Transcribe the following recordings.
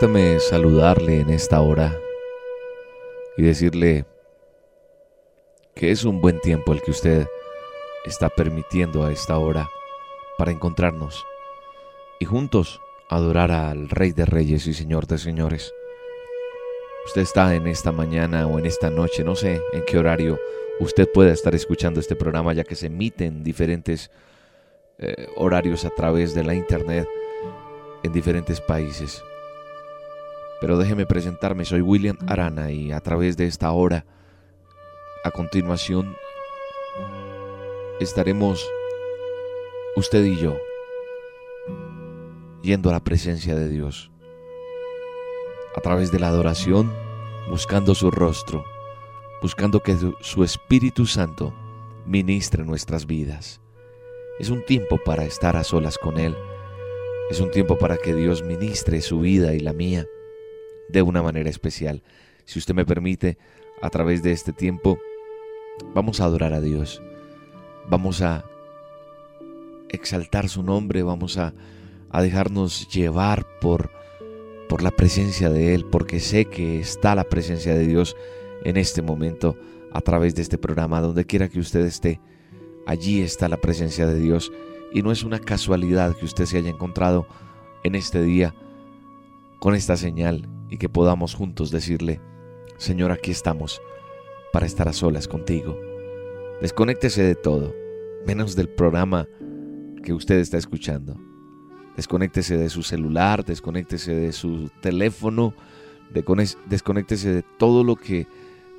Permítame saludarle en esta hora y decirle que es un buen tiempo el que usted está permitiendo a esta hora para encontrarnos y juntos adorar al Rey de Reyes y Señor de Señores. Usted está en esta mañana o en esta noche, no sé en qué horario usted pueda estar escuchando este programa ya que se emite en diferentes eh, horarios a través de la internet en diferentes países. Pero déjeme presentarme, soy William Arana y a través de esta hora, a continuación, estaremos usted y yo yendo a la presencia de Dios. A través de la adoración, buscando su rostro, buscando que su Espíritu Santo ministre nuestras vidas. Es un tiempo para estar a solas con Él. Es un tiempo para que Dios ministre su vida y la mía de una manera especial. Si usted me permite, a través de este tiempo, vamos a adorar a Dios. Vamos a exaltar su nombre, vamos a, dejarnos llevar por, por la presencia de Él, porque sé que está la presencia de Dios en este momento a través de este programa, donde quiera que usted esté, allí está la presencia de Dios y no es una casualidad que usted se haya encontrado en este día con esta señal y que podamos juntos decirle, Señor, aquí estamos para estar a solas contigo. Desconéctese de todo, menos del programa que usted está escuchando. Desconéctese de su celular, desconéctese de su teléfono, desconéctese de todo lo que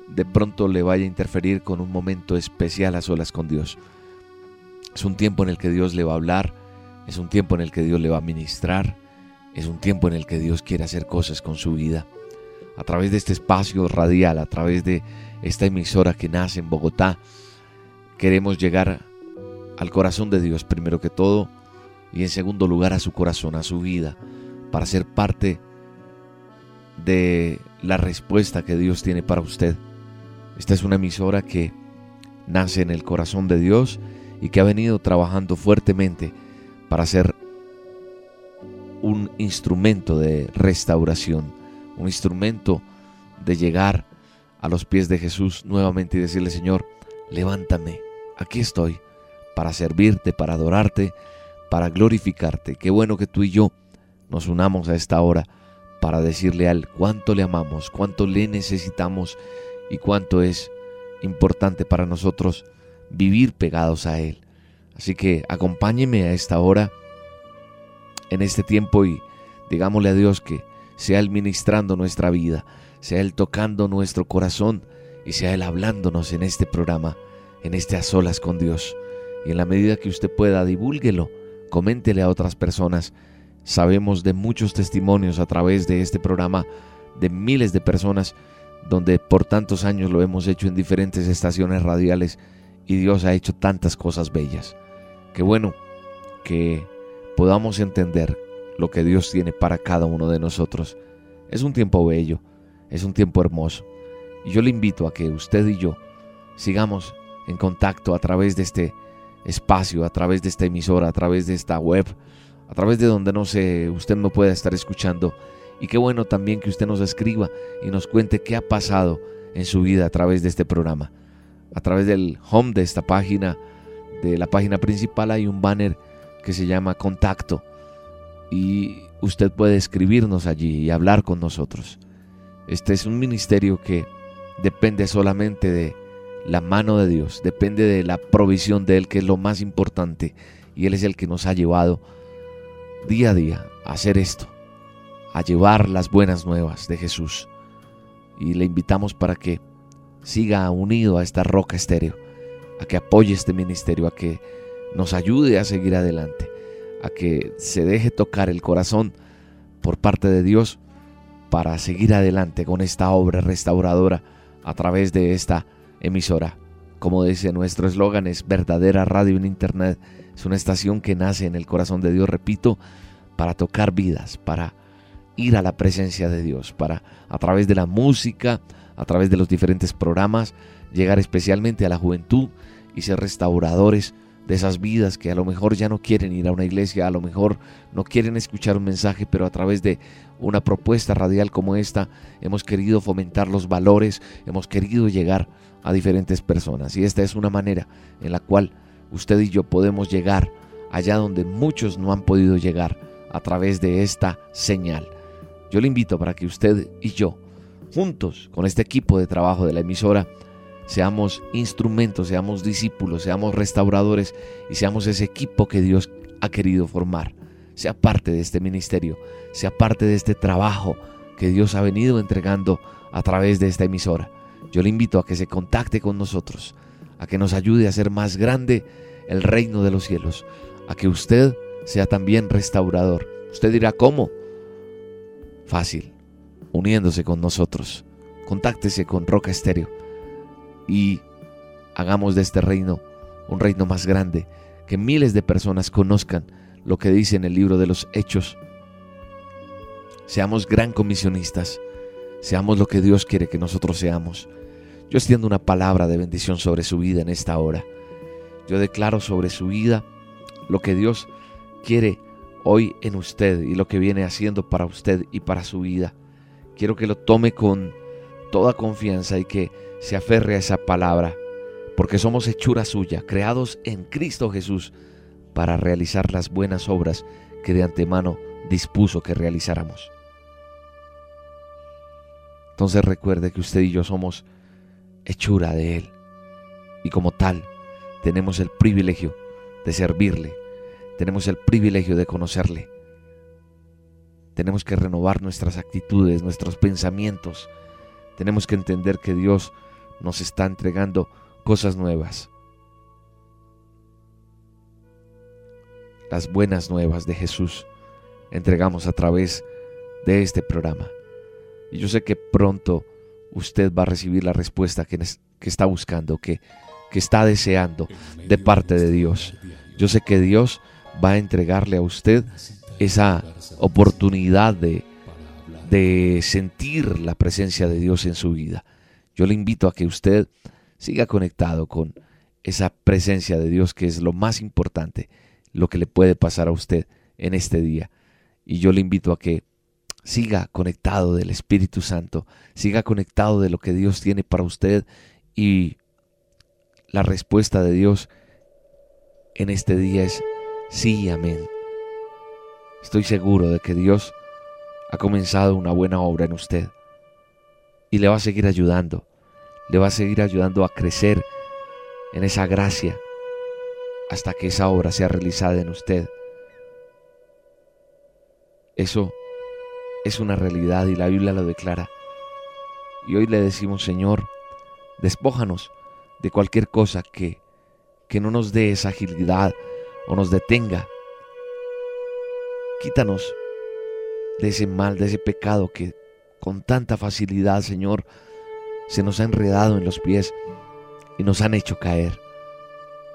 de pronto le vaya a interferir con un momento especial a solas con Dios. Es un tiempo en el que Dios le va a hablar, es un tiempo en el que Dios le va a ministrar, es un tiempo en el que Dios quiere hacer cosas con su vida. A través de este espacio radial, a través de esta emisora que nace en Bogotá, queremos llegar al corazón de Dios primero que todo y en segundo lugar a su corazón, a su vida, para ser parte de la respuesta que Dios tiene para usted. Esta es una emisora que nace en el corazón de Dios y que ha venido trabajando fuertemente para ser un instrumento de restauración, un instrumento de llegar a los pies de Jesús nuevamente y decirle, Señor, levántame, aquí estoy, para servirte, para adorarte, para glorificarte. Qué bueno que tú y yo nos unamos a esta hora para decirle al cuánto le amamos, cuánto le necesitamos y cuánto es importante para nosotros vivir pegados a Él. Así que acompáñeme a esta hora en este tiempo y digámosle a Dios que sea Él ministrando nuestra vida, sea Él tocando nuestro corazón y sea Él hablándonos en este programa, en este a solas con Dios. Y en la medida que usted pueda, divúlguelo, coméntele a otras personas. Sabemos de muchos testimonios a través de este programa, de miles de personas, donde por tantos años lo hemos hecho en diferentes estaciones radiales y Dios ha hecho tantas cosas bellas. Qué bueno que podamos entender lo que Dios tiene para cada uno de nosotros. Es un tiempo bello, es un tiempo hermoso. Y yo le invito a que usted y yo sigamos en contacto a través de este espacio, a través de esta emisora, a través de esta web, a través de donde no sé, usted me pueda estar escuchando. Y qué bueno también que usted nos escriba y nos cuente qué ha pasado en su vida a través de este programa. A través del home de esta página, de la página principal hay un banner que se llama Contacto y usted puede escribirnos allí y hablar con nosotros. Este es un ministerio que depende solamente de la mano de Dios, depende de la provisión de Él, que es lo más importante, y Él es el que nos ha llevado día a día a hacer esto, a llevar las buenas nuevas de Jesús. Y le invitamos para que siga unido a esta roca estéreo, a que apoye este ministerio, a que nos ayude a seguir adelante, a que se deje tocar el corazón por parte de Dios para seguir adelante con esta obra restauradora a través de esta emisora. Como dice nuestro eslogan, es verdadera radio en Internet. Es una estación que nace en el corazón de Dios, repito, para tocar vidas, para ir a la presencia de Dios, para a través de la música, a través de los diferentes programas, llegar especialmente a la juventud y ser restauradores de esas vidas que a lo mejor ya no quieren ir a una iglesia, a lo mejor no quieren escuchar un mensaje, pero a través de una propuesta radial como esta hemos querido fomentar los valores, hemos querido llegar a diferentes personas. Y esta es una manera en la cual usted y yo podemos llegar allá donde muchos no han podido llegar a través de esta señal. Yo le invito para que usted y yo, juntos con este equipo de trabajo de la emisora, seamos instrumentos, seamos discípulos, seamos restauradores y seamos ese equipo que Dios ha querido formar. Sea parte de este ministerio, sea parte de este trabajo que Dios ha venido entregando a través de esta emisora. Yo le invito a que se contacte con nosotros, a que nos ayude a hacer más grande el reino de los cielos, a que usted sea también restaurador. Usted dirá, ¿cómo? Fácil, uniéndose con nosotros. Contáctese con Roca Estéreo y hagamos de este reino un reino más grande, que miles de personas conozcan lo que dice en el libro de los Hechos. Seamos gran comisionistas, seamos lo que Dios quiere que nosotros seamos. Yo extiendo una palabra de bendición sobre su vida en esta hora. Yo declaro sobre su vida lo que Dios quiere hoy en usted y lo que viene haciendo para usted y para su vida. Quiero que lo tome con toda confianza y que se aferre a esa palabra, porque somos hechura suya, creados en Cristo Jesús para realizar las buenas obras que de antemano dispuso que realizáramos. Entonces recuerde que usted y yo somos hechura de Él y como tal tenemos el privilegio de servirle, tenemos el privilegio de conocerle. Tenemos que renovar nuestras actitudes, nuestros pensamientos. Tenemos que entender que Dios nos está entregando cosas nuevas. Las buenas nuevas de Jesús entregamos a través de este programa. Y yo sé que pronto usted va a recibir la respuesta que, que está buscando, que, que está deseando de parte de Dios. Yo sé que Dios va a entregarle a usted esa oportunidad de, de sentir la presencia de Dios en su vida. Yo le invito a que usted siga conectado con esa presencia de Dios que es lo más importante, lo que le puede pasar a usted en este día. Y yo le invito a que siga conectado del Espíritu Santo, siga conectado de lo que Dios tiene para usted y la respuesta de Dios en este día es sí, amén. Estoy seguro de que Dios ha comenzado una buena obra en usted y le va a seguir ayudando, le va a seguir ayudando a crecer en esa gracia hasta que esa obra sea realizada en usted. Eso es una realidad y la Biblia lo declara. Y hoy le decimos, Señor, despójanos de cualquier cosa que, que no nos dé esa agilidad o nos detenga. Quítanos de ese mal, de ese pecado que con tanta facilidad, Señor, se nos ha enredado en los pies y nos han hecho caer.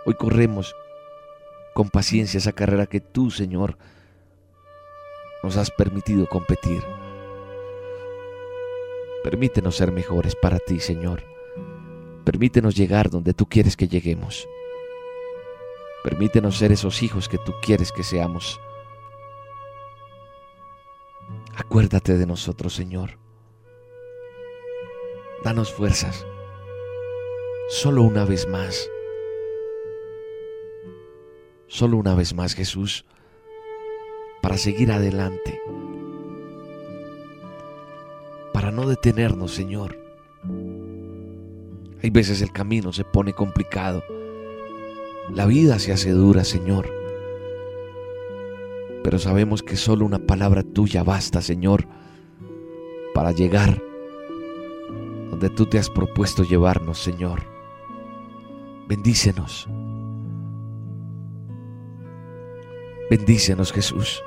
Hoy corremos con paciencia esa carrera que tú, Señor, nos has permitido competir. Permítenos ser mejores para ti, Señor. Permítenos llegar donde tú quieres que lleguemos. Permítenos ser esos hijos que tú quieres que seamos. Acuérdate de nosotros, Señor. Danos fuerzas. Solo una vez más. Solo una vez más, Jesús, para seguir adelante. Para no detenernos, Señor. Hay veces el camino se pone complicado. La vida se hace dura, Señor. Pero sabemos que solo una palabra tuya basta, Señor, para llegar donde tú te has propuesto llevarnos, Señor. Bendícenos. Bendícenos, Jesús.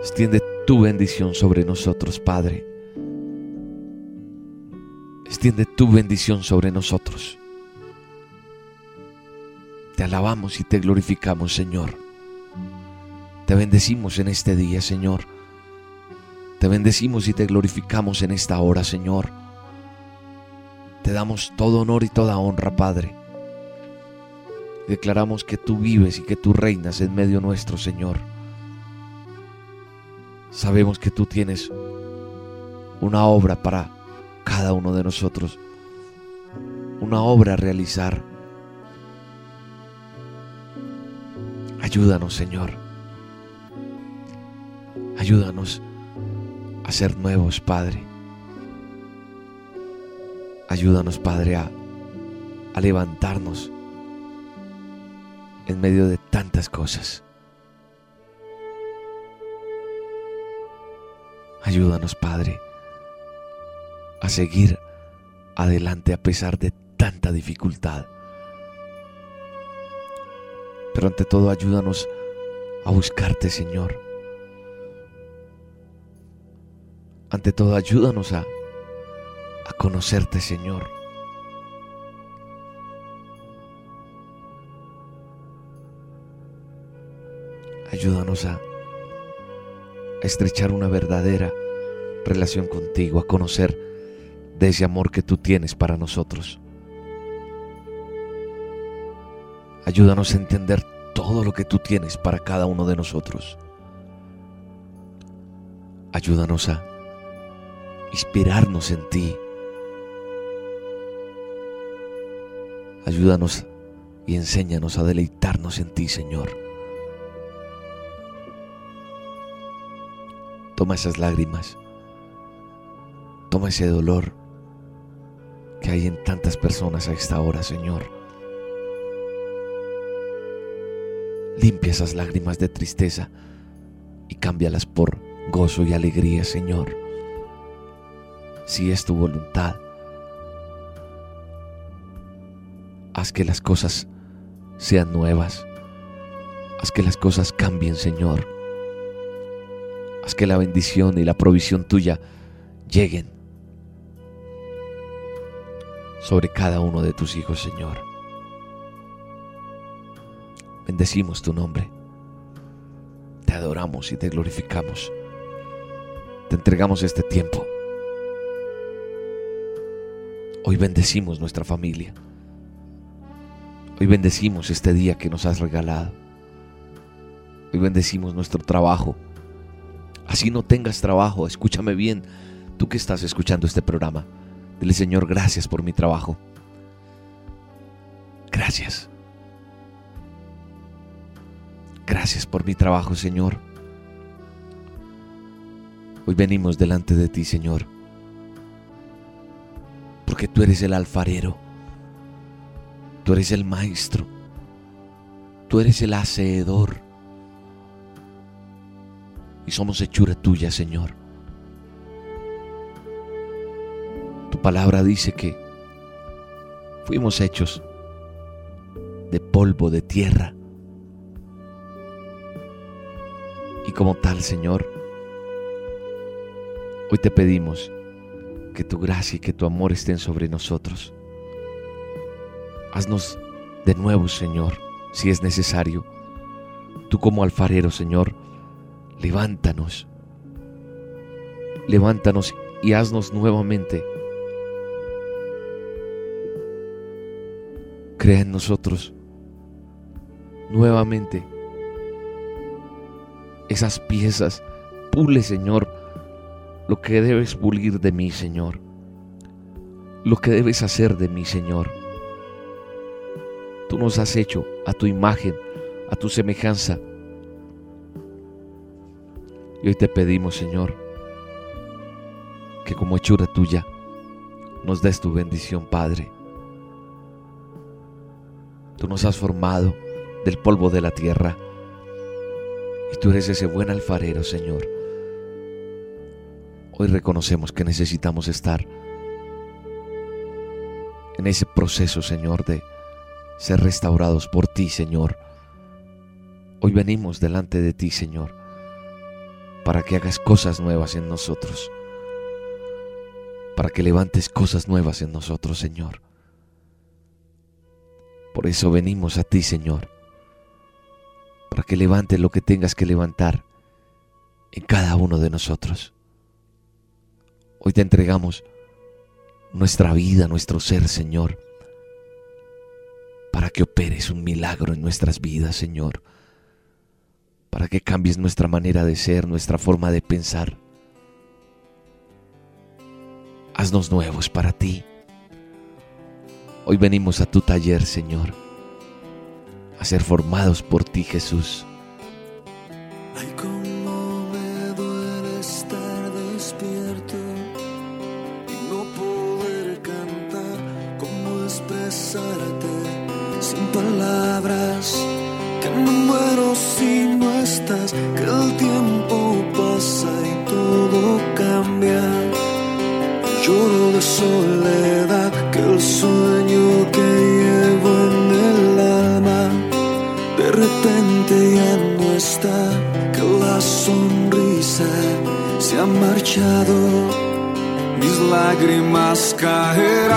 Extiende tu bendición sobre nosotros, Padre. Extiende tu bendición sobre nosotros. Te alabamos y te glorificamos, Señor. Te bendecimos en este día, Señor. Te bendecimos y te glorificamos en esta hora, Señor. Te damos todo honor y toda honra, Padre. Declaramos que tú vives y que tú reinas en medio nuestro, Señor. Sabemos que tú tienes una obra para cada uno de nosotros, una obra a realizar. Ayúdanos, Señor. Ayúdanos a ser nuevos, Padre. Ayúdanos, Padre, a, levantarnos en medio de tantas cosas. Ayúdanos, Padre, a seguir adelante a pesar de tanta dificultad. Pero ante todo, ayúdanos a buscarte, Señor. Ante todo, ayúdanos a, a conocerte, Señor. Ayúdanos a estrechar una verdadera relación contigo, a conocer de ese amor que tú tienes para nosotros. Ayúdanos a entender todo lo que tú tienes para cada uno de nosotros. Ayúdanos a inspirarnos en ti. Ayúdanos y enséñanos a deleitarnos en ti, Señor. Toma esas lágrimas. Toma ese dolor que hay en tantas personas a esta hora, Señor. Limpia esas lágrimas de tristeza y cámbialas por gozo y alegría, Señor. Si es tu voluntad, haz que las cosas sean nuevas. Haz que las cosas cambien, Señor. Haz que la bendición y la provisión tuya lleguen sobre cada uno de tus hijos, Señor. Bendecimos tu nombre. Te adoramos y te glorificamos. Te entregamos este tiempo. Hoy bendecimos nuestra familia. Hoy bendecimos este día que nos has regalado. Hoy bendecimos nuestro trabajo Así no tengas trabajo, escúchame bien, tú que estás escuchando este programa. Dile, Señor, gracias por mi trabajo. Gracias. Gracias por mi trabajo, Señor. Hoy venimos delante de ti, Señor, porque tú eres el alfarero, tú eres el maestro, tú eres el hacedor y somos hechura tuya, Señor. Tu palabra dice que fuimos hechos de polvo, de tierra. Y como tal, Señor, hoy te pedimos que tu gracia y que tu amor estén sobre nosotros. Haznos de nuevo, Señor, si es necesario. Tú como alfarero, Señor, levántanos, levántanos y haznos nuevamente. Crea en nosotros nuevamente esas piezas. Pule, Señor, lo que debes pulir de mí, Señor. Lo que debes hacer de mí, Señor. Tú nos has hecho a tu imagen, a tu semejanza y hoy te pedimos, Señor, que como hechura tuya nos des tu bendición, Padre. Tú nos has formado del polvo de la tierra Y tú eres ese buen alfarero, Señor. Hoy reconocemos que necesitamos estar en ese proceso, Señor, de ser restaurados por ti, Señor. Hoy venimos delante de ti, Señor, para que hagas cosas nuevas en nosotros, para que levantes cosas nuevas en nosotros, Señor. Por eso venimos a ti, Señor, para que levantes lo que tengas que levantar en cada uno de nosotros. Hoy te entregamos nuestra vida, nuestro ser, Señor, para que operes un milagro en nuestras vidas, Señor, para que cambies nuestra manera de ser, nuestra forma de pensar. Haznos nuevos para ti. Hoy venimos a tu taller, Señor, a ser formados por ti, Jesús. Soledad, que el sueño que llevo en el alma de repente ya no está, que la sonrisa se ha marchado, mis lágrimas caerán,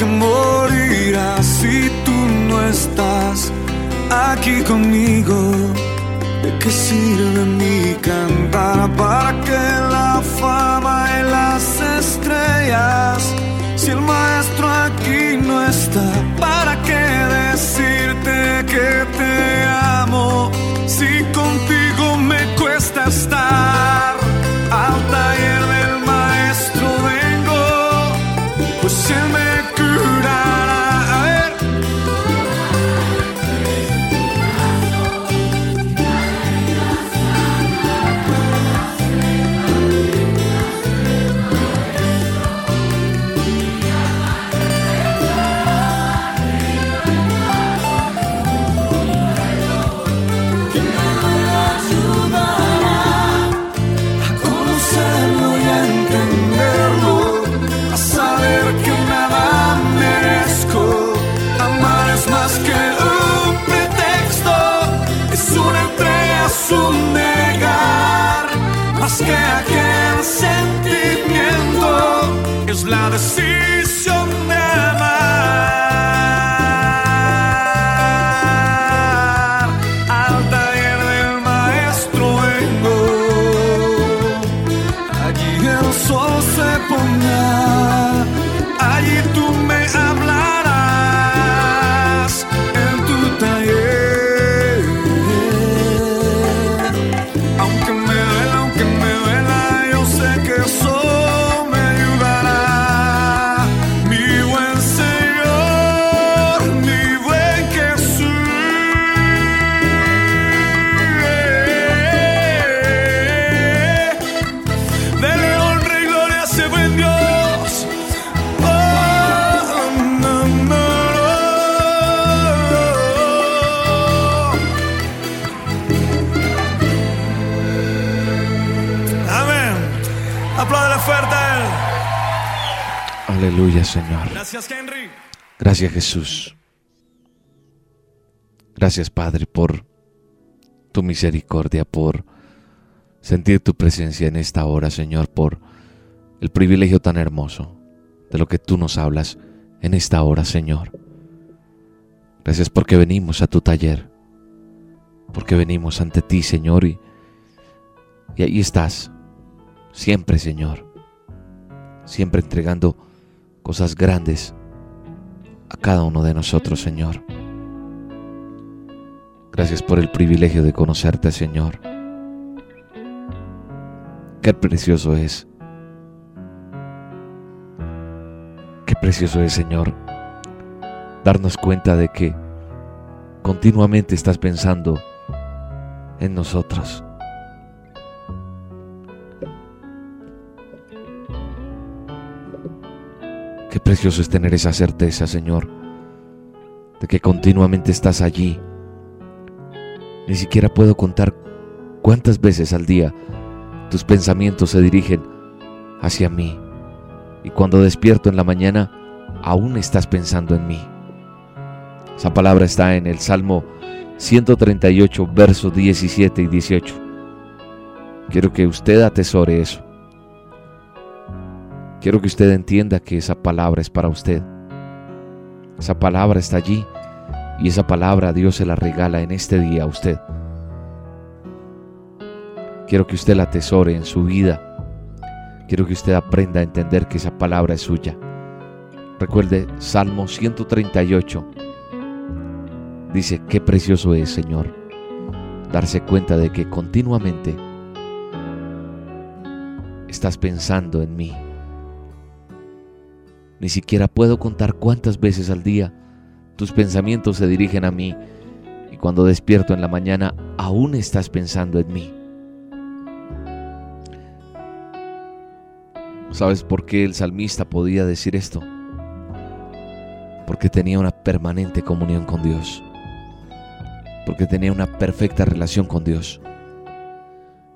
que morirá si tú no estás aquí conmigo. ¿De qué sirve mi cantar para que la fama y las estrellas? Si el maestro aquí no está, ¿para qué decirte que te amo? Si contigo me cuesta estar al taller del maestro vengo, pues él me Aleluya, Señor. Gracias, Henry. Gracias, Jesús. Gracias, Padre, por tu misericordia, por sentir tu presencia en esta hora, Señor, por el privilegio tan hermoso de lo que tú nos hablas en esta hora, Señor. Gracias porque venimos a tu taller, porque venimos ante ti, Señor, y, y ahí estás, siempre, Señor, siempre entregando cosas grandes a cada uno de nosotros, Señor. Gracias por el privilegio de conocerte, Señor. Qué precioso es. Qué precioso es, Señor, darnos cuenta de que continuamente estás pensando en nosotros. Qué precioso es tener esa certeza, Señor, de que continuamente estás allí. Ni siquiera puedo contar cuántas veces al día tus pensamientos se dirigen hacia mí. Y cuando despierto en la mañana, aún estás pensando en mí. Esa palabra está en el Salmo 138, versos 17 y 18. Quiero que usted atesore eso. Quiero que usted entienda que esa palabra es para usted. Esa palabra está allí y esa palabra Dios se la regala en este día a usted. Quiero que usted la atesore en su vida. Quiero que usted aprenda a entender que esa palabra es suya. Recuerde Salmo 138. Dice, qué precioso es, Señor, darse cuenta de que continuamente estás pensando en mí. Ni siquiera puedo contar cuántas veces al día tus pensamientos se dirigen a mí y cuando despierto en la mañana aún estás pensando en mí. ¿Sabes por qué el salmista podía decir esto? Porque tenía una permanente comunión con Dios. Porque tenía una perfecta relación con Dios.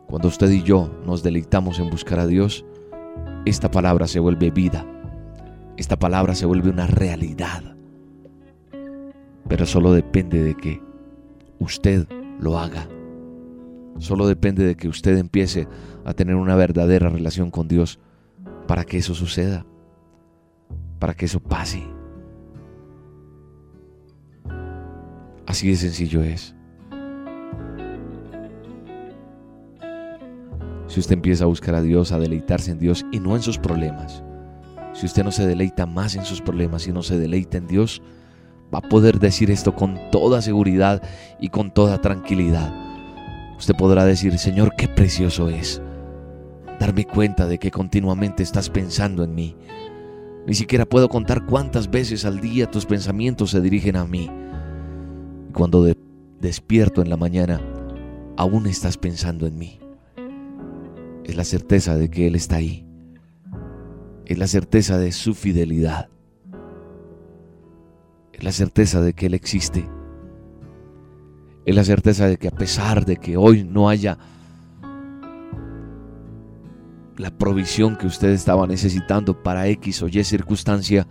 Cuando usted y yo nos deleitamos en buscar a Dios, esta palabra se vuelve vida. Esta palabra se vuelve una realidad. Pero solo depende de que usted lo haga. Solo depende de que usted empiece a tener una verdadera relación con Dios para que eso suceda, para que eso pase. Así de sencillo es. Si usted empieza a buscar a Dios, a deleitarse en Dios y no en sus problemas, si usted no se deleita más en sus problemas y no se deleita en Dios, va a poder decir esto con toda seguridad y con toda tranquilidad. Usted podrá decir, Señor, qué precioso es darme cuenta de que continuamente estás pensando en mí. Ni siquiera puedo contar cuántas veces al día tus pensamientos se dirigen a mí. Y cuando de- despierto en la mañana, aún estás pensando en mí. Es la certeza de que Él está ahí. Es la certeza de su fidelidad. Es la certeza de que Él existe. Es la certeza de que a pesar de que hoy no haya la provisión que usted estaba necesitando para X o Y circunstancia,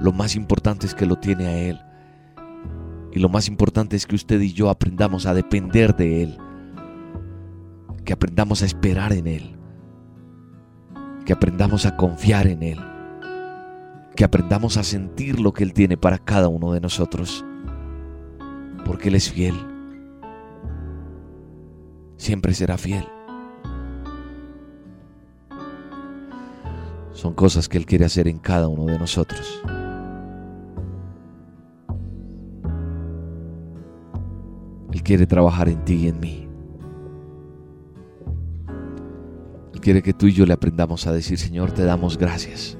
lo más importante es que lo tiene a Él. Y lo más importante es que usted y yo aprendamos a depender de Él. Que aprendamos a esperar en Él. Que aprendamos a confiar en Él. que aprendamos a sentir lo que Él tiene para cada uno de nosotros, porque Él es fiel, siempre será fiel. Son cosas que Él quiere hacer en cada uno de nosotros. Él quiere trabajar en ti y en mí. Quiere que tú y yo le aprendamos a decir, Señor, te damos gracias.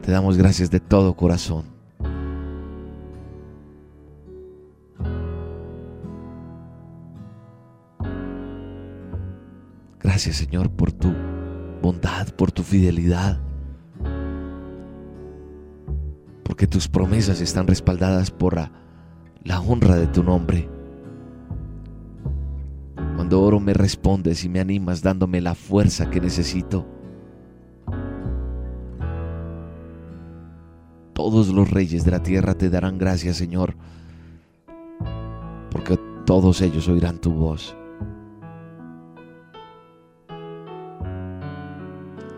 Te damos gracias de todo corazón. Gracias Señor por tu bondad, por tu fidelidad. Porque tus promesas están respaldadas por la, la honra de tu nombre. Oro me respondes y me animas dándome la fuerza que necesito. Todos los reyes de la tierra te darán gracias, Señor, porque todos ellos oirán tu voz.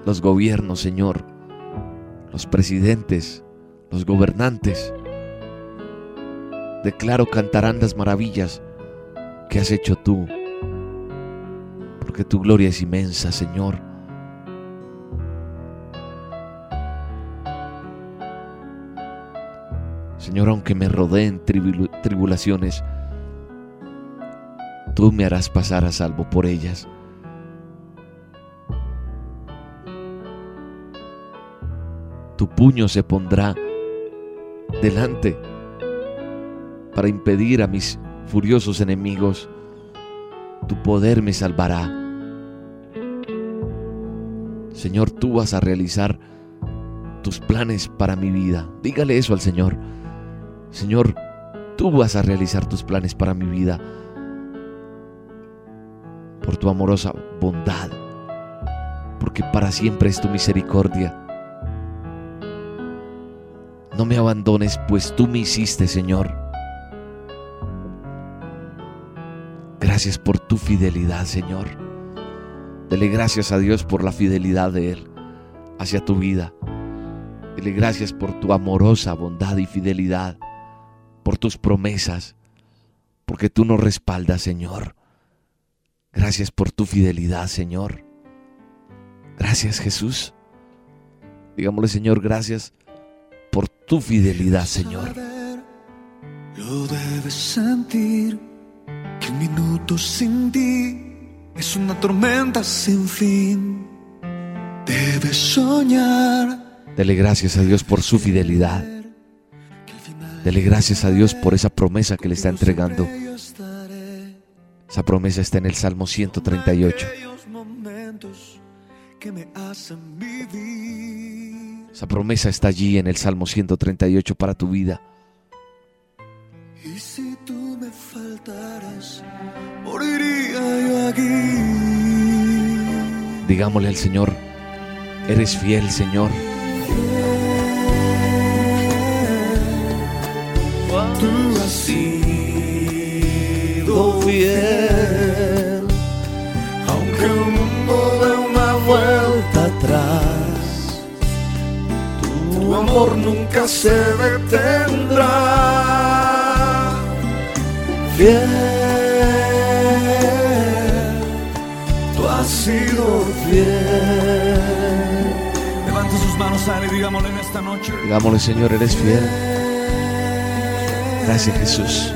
Los gobiernos, Señor, los presidentes, los gobernantes, declaro cantarán las maravillas que has hecho tú, porque tu gloria es inmensa, Señor. Señor, aunque me rodeen tribulaciones, tú me harás pasar a salvo por ellas. Tu puño se pondrá delante para impedir a mis furiosos enemigos. Tu poder me salvará. Señor, tú vas a realizar tus planes para mi vida. Dígale eso al Señor. Señor, tú vas a realizar tus planes para mi vida por tu amorosa bondad, porque para siempre es tu misericordia. No me abandones, pues tú me hiciste, Señor. Gracias por tu fidelidad, Señor. Dele gracias a Dios por la fidelidad de Él hacia tu vida. Dele gracias por tu amorosa bondad y fidelidad por tus promesas, porque tú nos respaldas, Señor. Gracias por tu fidelidad, Señor. Gracias, Jesús. Digámosle, Señor, gracias por tu fidelidad, Señor. Lo debes sentir que un minuto sin ti es una tormenta sin fin. Debes soñar. Dele gracias a Dios por su fidelidad. Dele gracias a Dios por esa promesa que le está entregando. Esa promesa está en el Salmo 138. Esa promesa está allí en el Salmo 138 para tu vida. Digámosle al Señor, eres fiel, Señor. Tú has sido fiel, aunque el mundo dé una vuelta atrás, tu amor nunca se detendrá. Fiel, sido fiel. Levante sus manos a y digámosle en esta noche. Digámosle, Señor, eres fiel. Gracias, Jesús.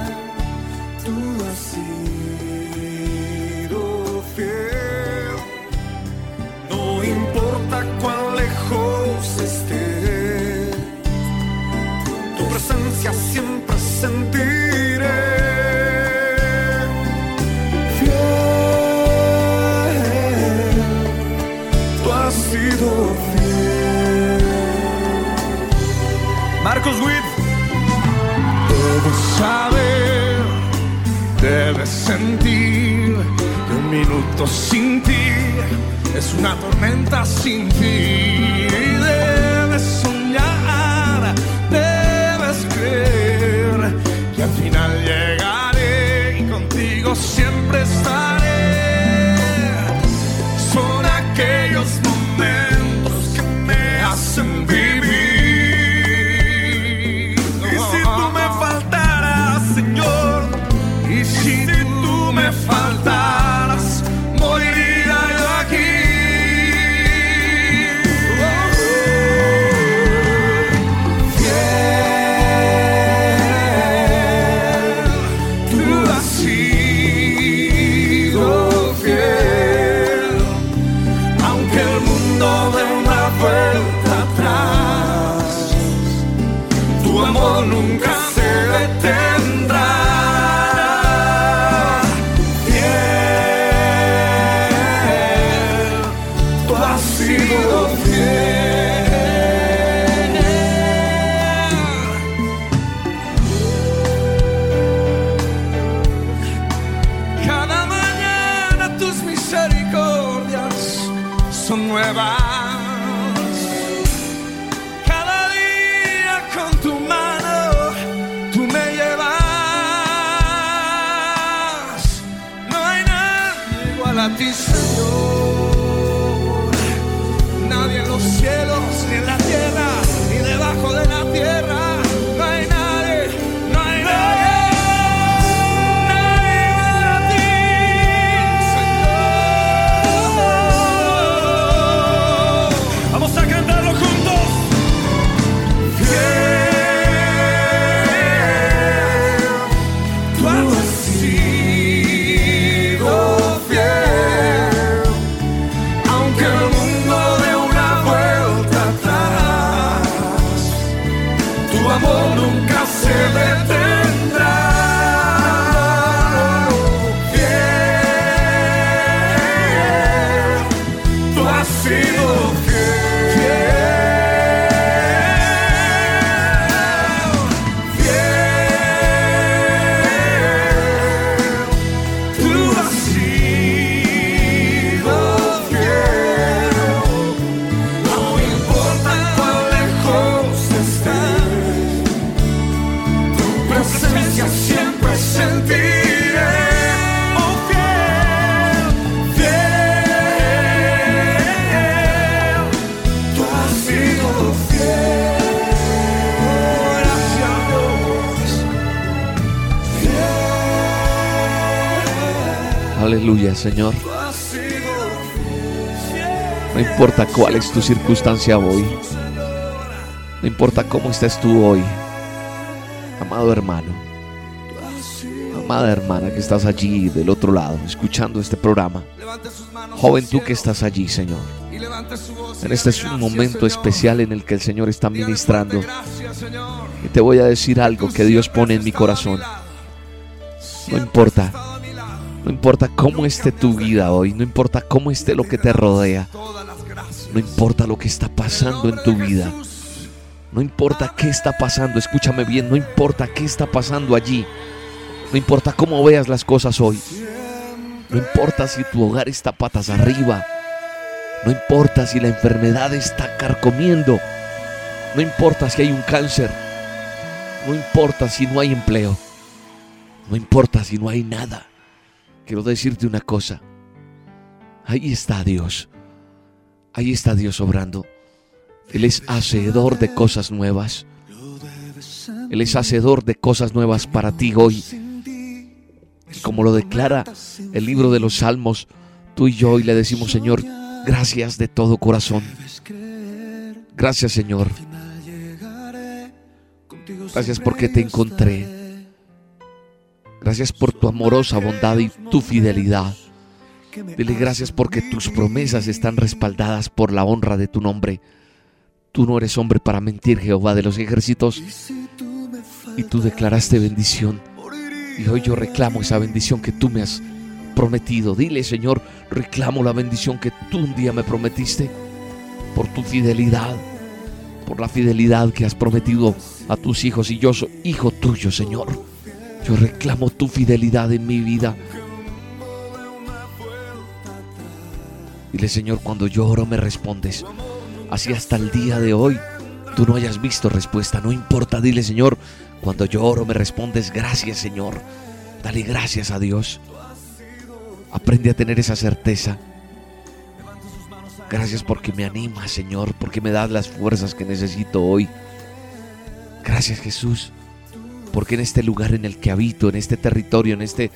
Sin ti es una tormenta sin fin. Señor. No importa cuál es tu circunstancia hoy. No importa cómo estés tú hoy. Amado hermano. Amada hermana que estás allí del otro lado, escuchando este programa. Joven tú que estás allí, Señor. En este es un momento especial en el que el Señor está ministrando. Y te voy a decir algo que Dios pone en mi corazón. No importa. No importa cómo esté tu vida hoy, no importa cómo esté lo que te rodea, no importa lo que está pasando en tu vida, no importa qué está pasando, escúchame bien, no importa qué está pasando allí, no importa cómo veas las cosas hoy, no importa si tu hogar está patas arriba, no importa si la enfermedad está carcomiendo, no importa si hay un cáncer, no importa si no hay empleo, no importa si no hay nada. Quiero decirte una cosa. Ahí está Dios. Ahí está Dios obrando. Él es hacedor de cosas nuevas. Él es hacedor de cosas nuevas para ti hoy. Y como lo declara el libro de los Salmos, tú y yo hoy le decimos, Señor, gracias de todo corazón. Gracias, Señor. Gracias porque te encontré. Gracias por tu amorosa bondad y tu fidelidad. Dile gracias porque tus promesas están respaldadas por la honra de tu nombre. Tú no eres hombre para mentir, Jehová de los ejércitos. Y tú declaraste bendición. Y hoy yo reclamo esa bendición que tú me has prometido. Dile, Señor, reclamo la bendición que tú un día me prometiste por tu fidelidad, por la fidelidad que has prometido a tus hijos. Y yo soy hijo tuyo, Señor. Yo reclamo tu fidelidad en mi vida. Dile, Señor, cuando yo oro me respondes. Así hasta el día de hoy tú no hayas visto respuesta. No importa, dile, Señor, cuando yo oro me respondes. Gracias, Señor. Dale gracias a Dios. Aprende a tener esa certeza. Gracias porque me animas, Señor, porque me das las fuerzas que necesito hoy. Gracias, Jesús, porque en este lugar en el que habito, en este territorio, en este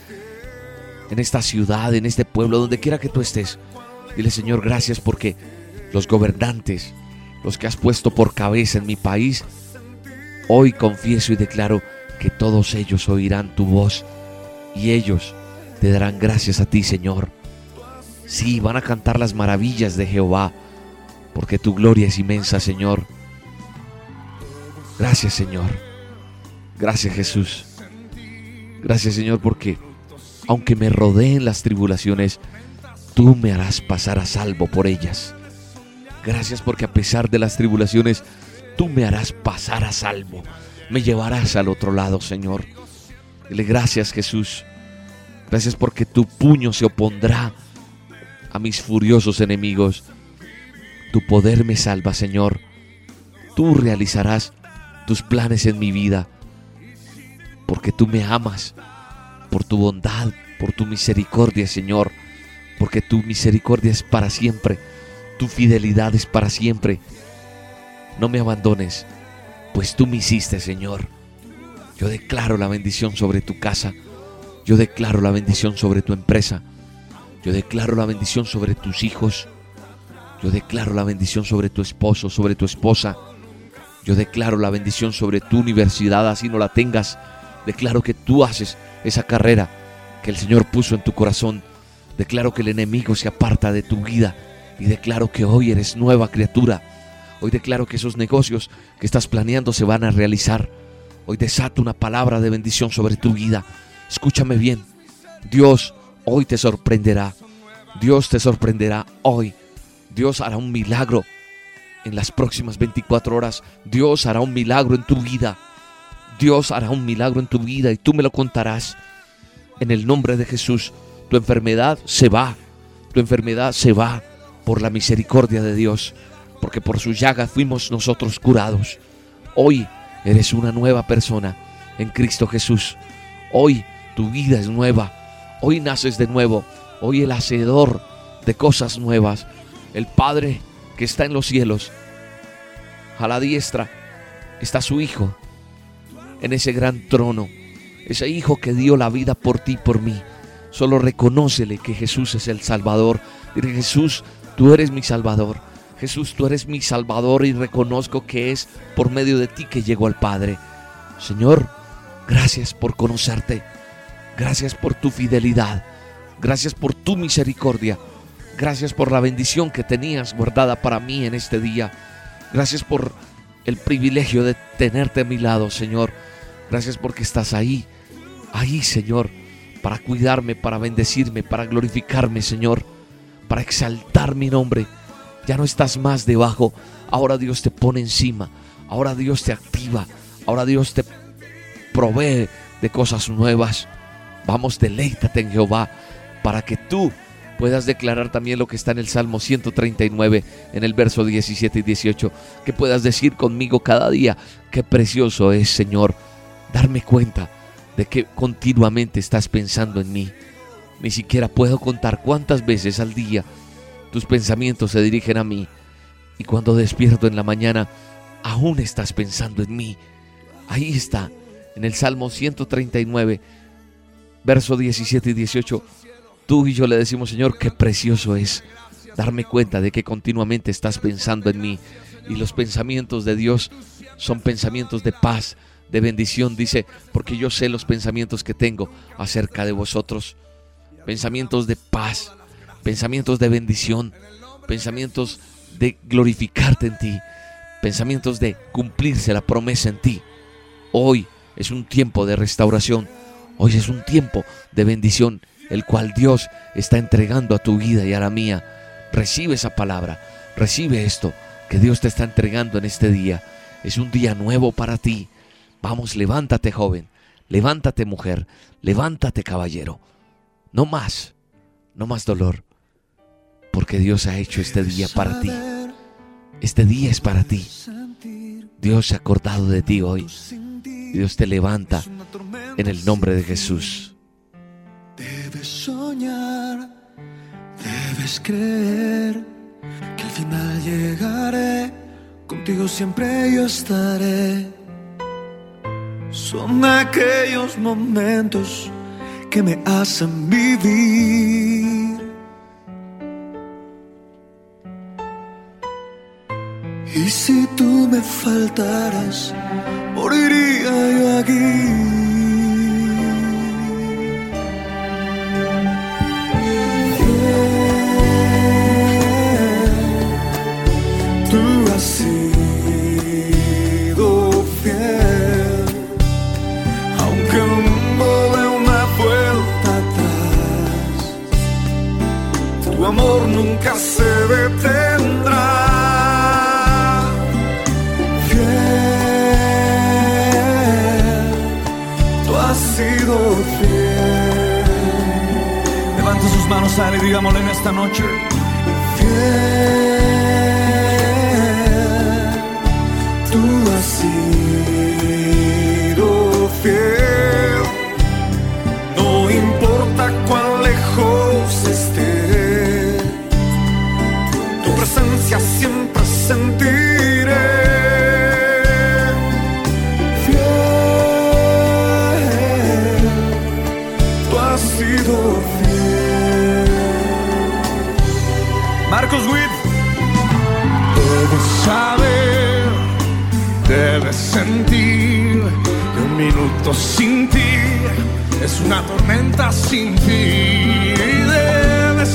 en esta ciudad, en este pueblo, donde quiera que tú estés, dile, Señor, gracias porque los gobernantes, los que has puesto por cabeza en mi país, hoy confieso y declaro que todos ellos oirán tu voz y ellos te darán gracias a ti, Señor. Sí, van a cantar las maravillas de Jehová, porque tu gloria es inmensa, Señor. Gracias, Señor. Gracias, Jesús. Gracias, Señor, porque aunque me rodeen las tribulaciones, tú me harás pasar a salvo por ellas. Gracias porque a pesar de las tribulaciones, tú me harás pasar a salvo. Me llevarás al otro lado, Señor. Dile gracias, Jesús. Gracias porque tu puño se opondrá a mis furiosos enemigos. Tu poder me salva, Señor. Tú realizarás tus planes en mi vida. Porque tú me amas. Por tu bondad, por tu misericordia, Señor. Porque tu misericordia es para siempre tu fidelidad es para siempre. No me abandones, pues tú me hiciste, Señor. Yo declaro la bendición sobre tu casa. Yo declaro la bendición sobre tu empresa. Yo declaro la bendición sobre tus hijos. Yo declaro la bendición sobre tu esposo, sobre tu esposa. Yo declaro la bendición sobre tu universidad, así no la tengas. Declaro que tú haces esa carrera que el Señor puso en tu corazón. Declaro que el enemigo se aparta de tu vida y declaro que hoy eres nueva criatura. Hoy declaro que esos negocios que estás planeando se van a realizar. Hoy desato una palabra de bendición sobre tu vida. Escúchame bien. Dios hoy te sorprenderá. Dios te sorprenderá hoy. Dios hará un milagro en las próximas 24 horas. Dios hará un milagro en tu vida. Dios hará un milagro en tu vida y tú me lo contarás. En el nombre de Jesús, tu enfermedad se va. Tu enfermedad se va por la misericordia de Dios, porque por su llaga fuimos nosotros curados. Hoy eres una nueva persona en Cristo Jesús. Hoy tu vida es nueva. Hoy naces de nuevo. Hoy el hacedor de cosas nuevas, el Padre que está en los cielos, a la diestra está su Hijo en ese gran trono. Ese Hijo que dio la vida por ti y por mí. Solo reconócele que Jesús es el Salvador. Dile Jesús, Tú eres mi Salvador. Jesús, tú eres mi Salvador y reconozco que es por medio de ti que llego al Padre. Señor, gracias por conocerte. Gracias por tu fidelidad. Gracias por tu misericordia. Gracias por la bendición que tenías guardada para mí en este día. Gracias por el privilegio de tenerte a mi lado, Señor. Gracias porque estás ahí, ahí, Señor, para cuidarme, para bendecirme, para glorificarme, Señor para exaltar mi nombre. Ya no estás más debajo, ahora Dios te pone encima, ahora Dios te activa, ahora Dios te provee de cosas nuevas. Vamos, deleítate en Jehová para que tú puedas declarar también lo que está en el Salmo 139, en el verso 17 y 18, que puedas decir conmigo cada día, qué precioso es, Señor, darme cuenta de que continuamente estás pensando en mí ni siquiera puedo contar cuántas veces al día tus pensamientos se dirigen a mí. Y cuando despierto en la mañana, aún estás pensando en mí. Ahí está, en el Salmo 139, verso 17 y 18. Tú y yo le decimos, Señor, qué precioso es darme cuenta de que continuamente estás pensando en mí. Y los pensamientos de Dios son pensamientos de paz, de bendición, dice, porque yo sé los pensamientos que tengo acerca de vosotros pensamientos de paz, pensamientos de bendición, pensamientos de glorificarte en ti, pensamientos de cumplirse la promesa en ti. Hoy es un tiempo de restauración, hoy es un tiempo de bendición, el cual Dios está entregando a tu vida y a la mía. Recibe esa palabra, recibe esto que Dios te está entregando en este día. Es un día nuevo para ti. Vamos, levántate joven, levántate mujer, levántate caballero. No más, no más dolor, porque Dios ha hecho este día para ti. Este día es para ti. Dios se ha acordado de ti hoy. Dios te levanta en el nombre de Jesús. Debes soñar, debes creer que al final llegaré, contigo siempre yo estaré. Son aquellos momentos que me hacen vivir. Y si tú me faltaras, moriría yo aquí. nunca se detendrá. Fiel, tú has sido fiel. Levante sus manos a y digámosle en esta noche. Fiel. Marcos Witt. Debes saber, debes sentir que un minuto sin ti es una tormenta sin fin. Debes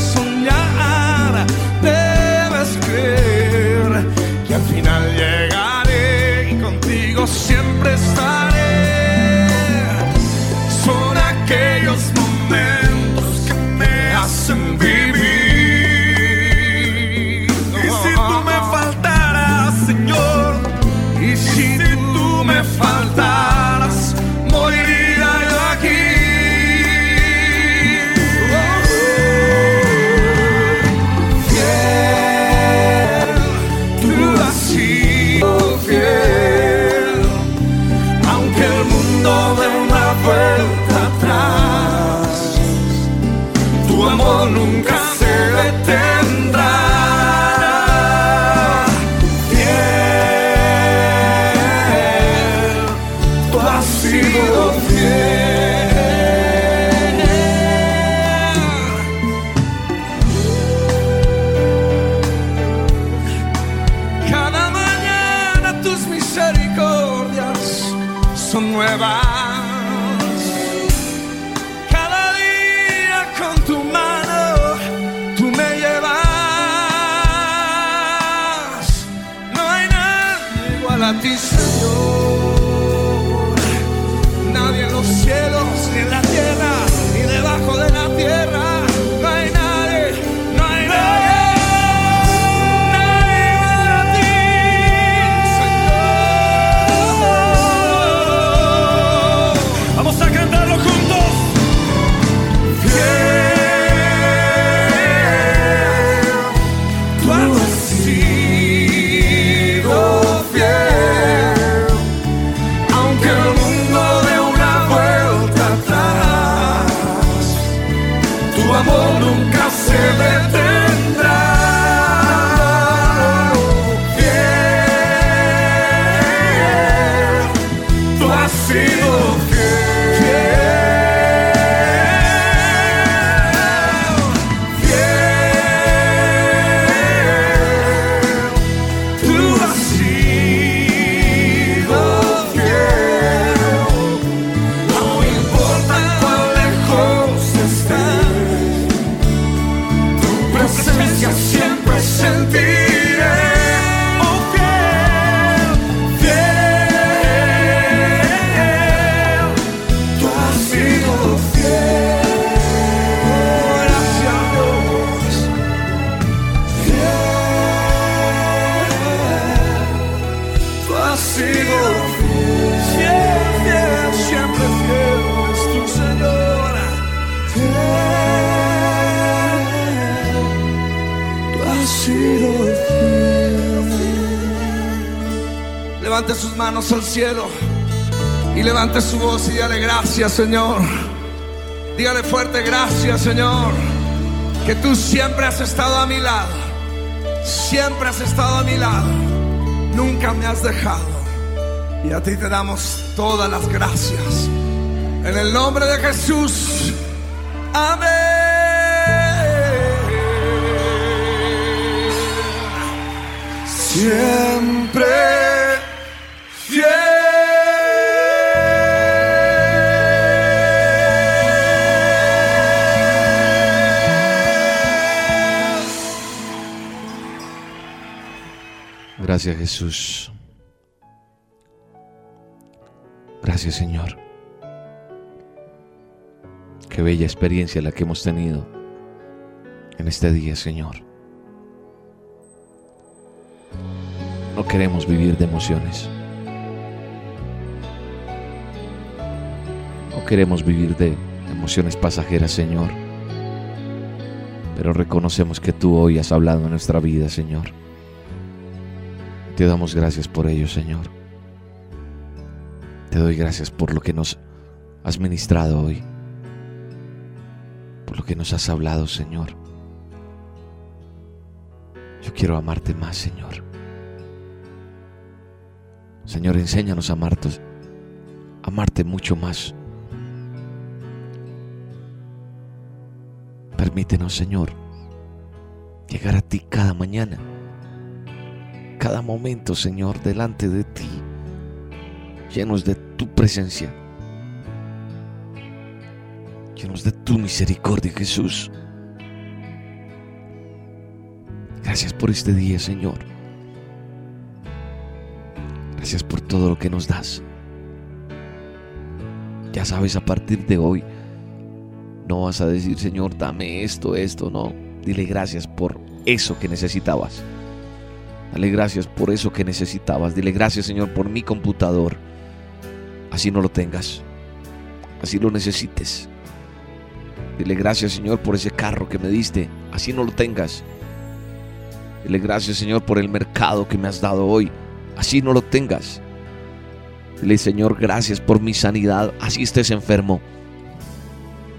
al cielo y levante su voz y dale gracias, Señor. Dígale fuerte gracias, Señor, que tú siempre has estado a mi lado. Siempre has estado a mi lado. Nunca me has dejado. Y a ti te damos todas las gracias. En el nombre de Jesús. Amén. Siempre Gracias Jesús. Gracias Señor. Qué bella experiencia la que hemos tenido en este día, Señor. No queremos vivir de emociones. No queremos vivir de emociones pasajeras, Señor. Pero reconocemos que tú hoy has hablado en nuestra vida, Señor. Te damos gracias por ello, Señor. Te doy gracias por lo que nos has ministrado hoy. Por lo que nos has hablado, Señor. Yo quiero amarte más, Señor. Señor, enséñanos a amarte, amarte mucho más. Permítenos, Señor, llegar a ti cada mañana, cada momento, Señor, delante de ti, llenos de tu presencia, llenos de tu misericordia, Jesús. Gracias por este día, Señor. Gracias por todo lo que nos das. Ya sabes, a partir de hoy, no vas a decir, Señor, dame esto, esto, no. Dile gracias por eso que necesitabas. Dale gracias por eso que necesitabas. Dile gracias, Señor, por mi computador. Así no lo tengas. Así lo necesites. Dile gracias, Señor, por ese carro que me diste. Así no lo tengas. Dile gracias, Señor, por el mercado que me has dado hoy. Así no lo tengas. Dile, Señor, gracias por mi sanidad. Así estés enfermo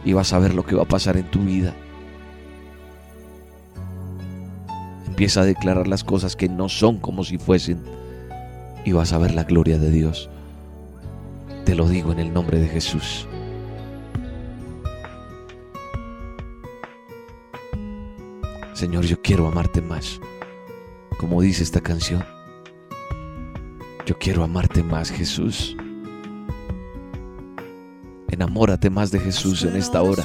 y vas a ver lo que va a pasar en tu vida. Empieza a declarar las cosas que no son como si fuesen y vas a ver la gloria de Dios. Te lo digo en el nombre de Jesús. Señor, yo quiero amarte más, como dice esta canción. Yo quiero amarte más, Jesús. Enamórate más de Jesús en esta hora.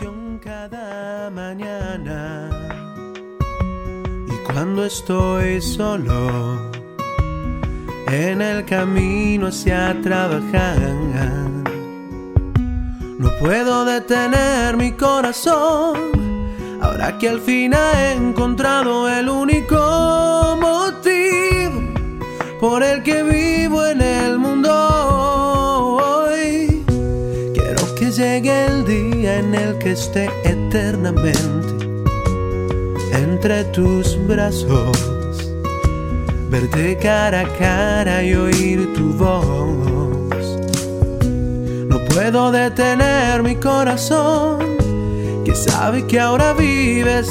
Cuando estoy solo en el camino hacia trabajar, no puedo detener mi corazón. Ahora que al fin he encontrado el único motivo por el que vivo en el mundo hoy. Quiero que llegue el día en el que esté eternamente entre tus brazos, verte cara a cara y oír tu voz. No puedo detener mi corazón, que sabe que ahora vives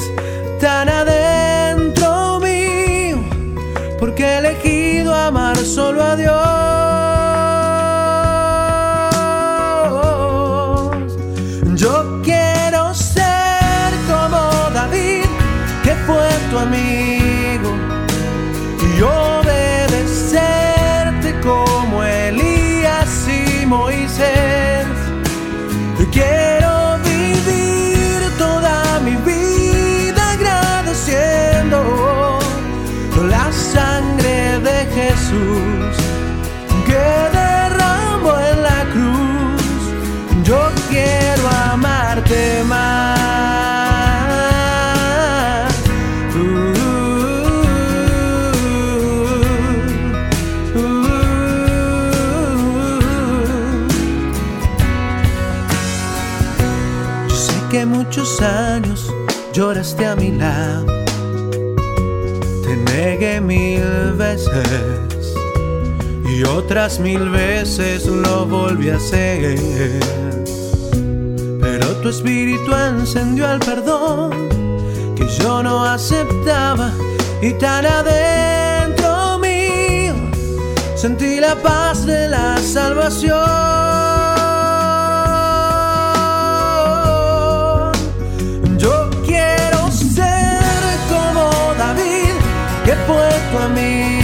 tan adentro mío, porque he elegido amar solo a Dios. Que derramó en la cruz. Yo quiero amarte más. Uh, uh, uh. Yo sé que muchos años lloraste a mi lado, te negué mil veces y otras mil veces lo volví a hacer. Pero tu espíritu encendió el perdón que yo no aceptaba y tan adentro mío sentí la paz de la salvación. Yo quiero ser como David, que fue tu amigo,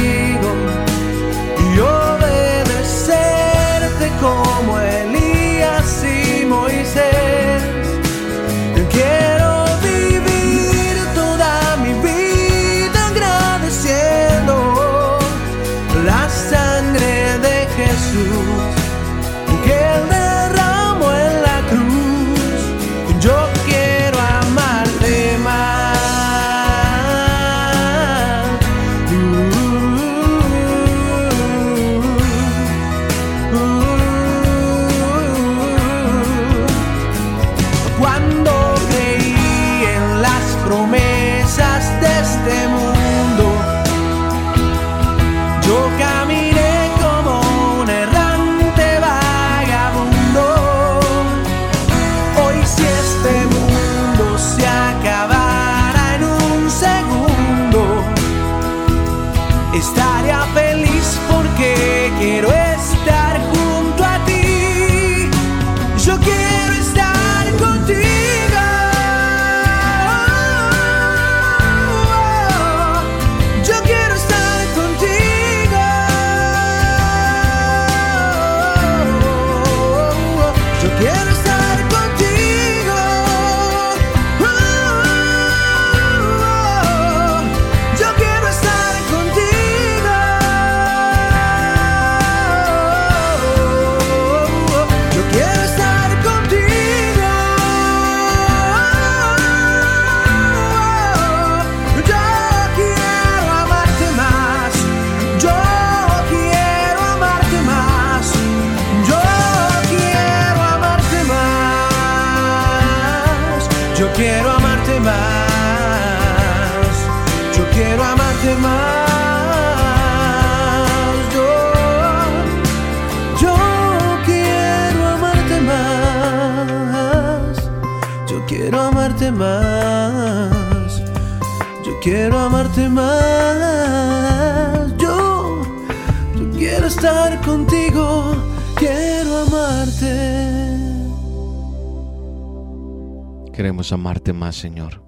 Señor.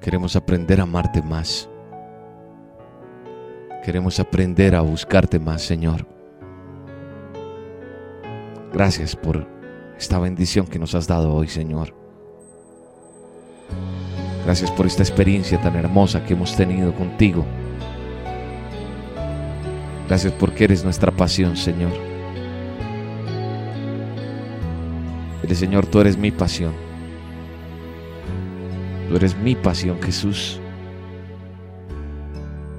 Queremos aprender a amarte más. Queremos aprender a buscarte más, Señor. Gracias por esta bendición que nos has dado hoy, Señor. Gracias por esta experiencia tan hermosa que hemos tenido contigo. Gracias porque eres nuestra pasión, Señor. Dile, Señor, tú eres mi pasión. Tú eres mi pasión, Jesús.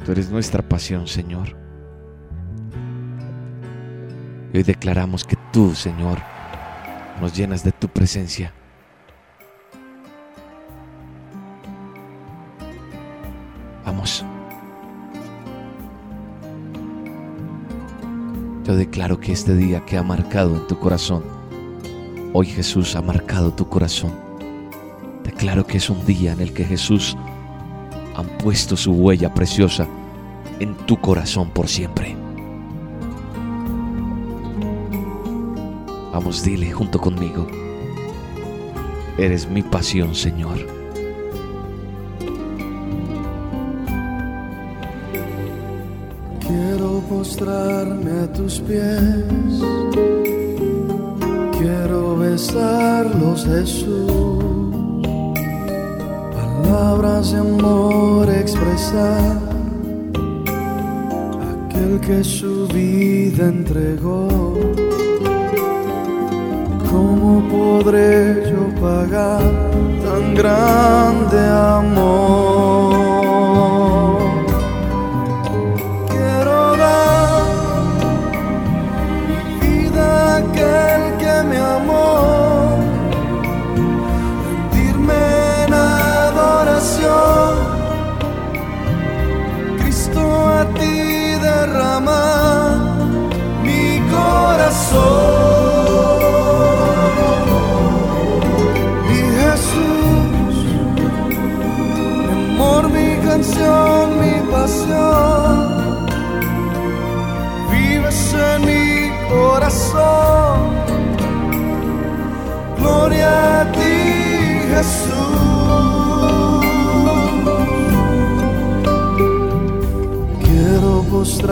Tú eres nuestra pasión, Señor. Y hoy declaramos que tú, Señor, nos llenas de tu presencia. Vamos. Yo declaro que este día que ha marcado en tu corazón, hoy Jesús ha marcado tu corazón. Declaro que es un día en el que Jesús han puesto su huella preciosa en tu corazón por siempre. Vamos, dile junto conmigo. Eres mi pasión, Señor. Quiero postrarme a tus pies, quiero besarlos, Jesús. Palabras de amor expresar, aquel que su vida entregó. ¿Cómo podré yo pagar tan grande amor?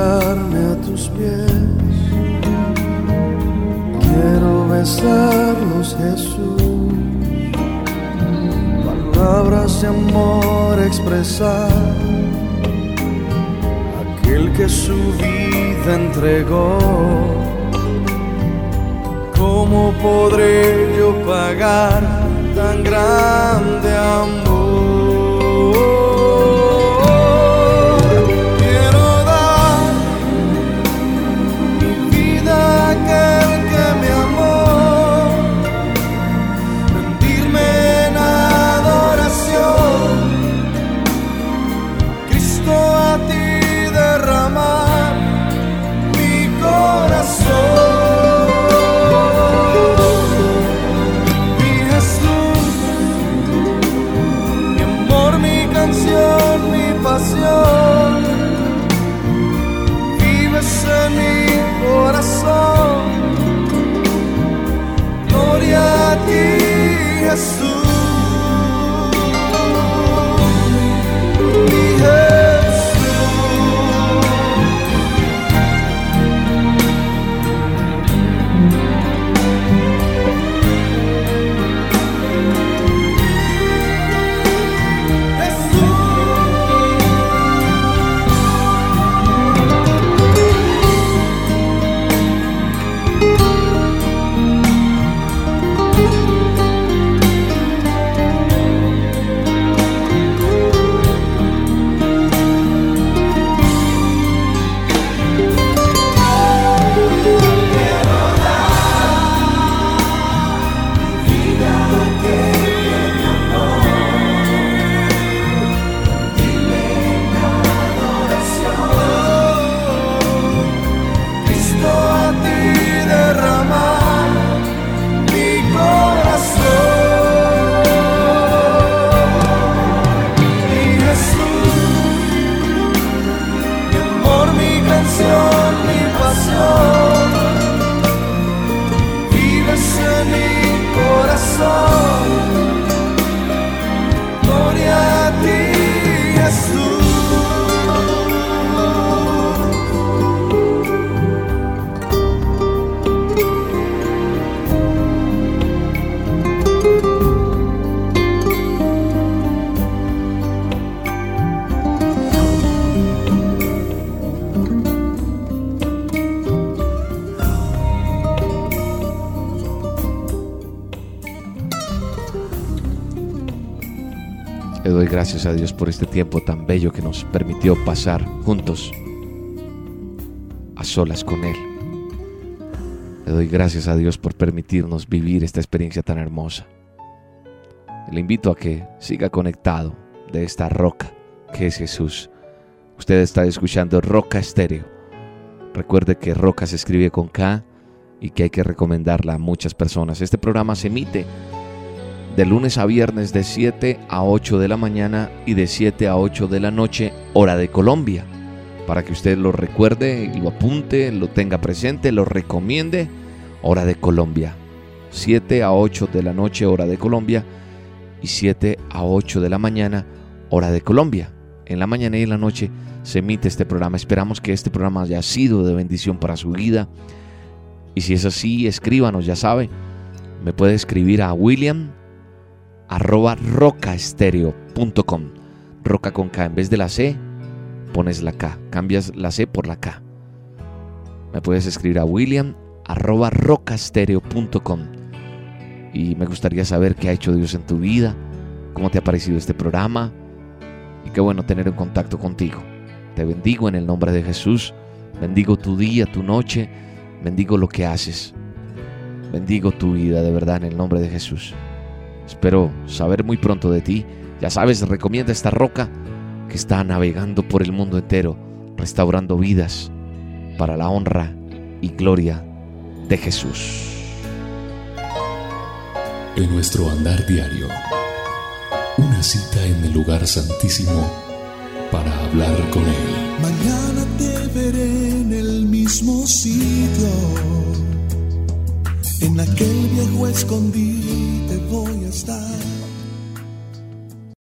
A tus pies. Quiero besarlos, Jesús. Palabras de amor expresar aquel que su vida entregó. ¿Cómo podré yo pagar tan grande amor? Este tiempo tan bello que nos permitió pasar juntos, a solas con Él. Le doy gracias a Dios por permitirnos vivir esta experiencia tan hermosa. Le invito a que siga conectado de esta roca que es Jesús. Usted está escuchando Roca Estéreo. Recuerde que Roca se escribe con K y que hay que recomendarla a muchas personas. Este programa se emite de lunes a viernes de 7 a 8 de la mañana y de 7 a 8 de la noche, hora de Colombia. Para que usted lo recuerde, lo apunte, lo tenga presente, lo recomiende, hora de Colombia. 7 a 8 de la noche, hora de Colombia, y 7 a 8 de la mañana, hora de Colombia. En la mañana y en la noche se emite este programa. Esperamos que este programa haya sido de bendición para su vida. Y si es así, escríbanos, ya sabe. Me puede escribir a William arroba rocaestereo.com. Roca con K. En vez de la C, pones la K. Cambias la C por la K. Me puedes escribir a William arroba rocaestereo.com. Y me gustaría saber qué ha hecho Dios en tu vida, cómo te ha parecido este programa. Y qué bueno tener en contacto contigo. Te bendigo en el nombre de Jesús. Bendigo tu día, tu noche. Bendigo lo que haces. Bendigo tu vida de verdad en el nombre de Jesús. Espero saber muy pronto de ti. Ya sabes, recomienda esta roca que está navegando por el mundo entero, restaurando vidas para la honra y gloria de Jesús. En nuestro andar diario, una cita en el lugar santísimo para hablar con Él. Mañana te veré en el mismo sitio, en aquel viejo escondite voy a estar.